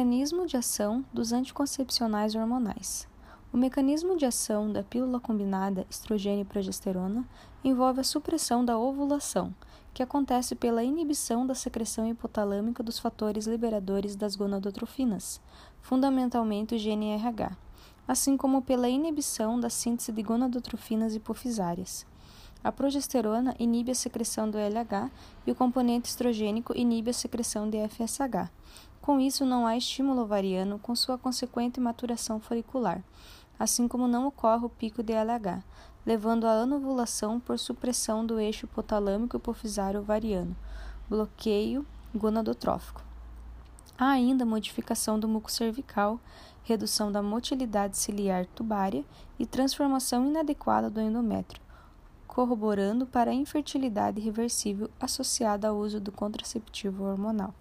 Mecanismo de ação dos anticoncepcionais hormonais. O mecanismo de ação da pílula combinada estrogênio e progesterona envolve a supressão da ovulação, que acontece pela inibição da secreção hipotalâmica dos fatores liberadores das gonadotrofinas, fundamentalmente o GNRH, assim como pela inibição da síntese de gonadotrofinas hipofisárias. A progesterona inibe a secreção do LH e o componente estrogênico inibe a secreção de FSH. Com isso, não há estímulo ovariano com sua consequente maturação folicular, assim como não ocorre o pico de LH, levando à anovulação por supressão do eixo hipotalâmico hipofisário ovariano, bloqueio gonadotrófico. Há ainda modificação do muco cervical, redução da motilidade ciliar tubária e transformação inadequada do endométrio corroborando para a infertilidade reversível associada ao uso do contraceptivo hormonal.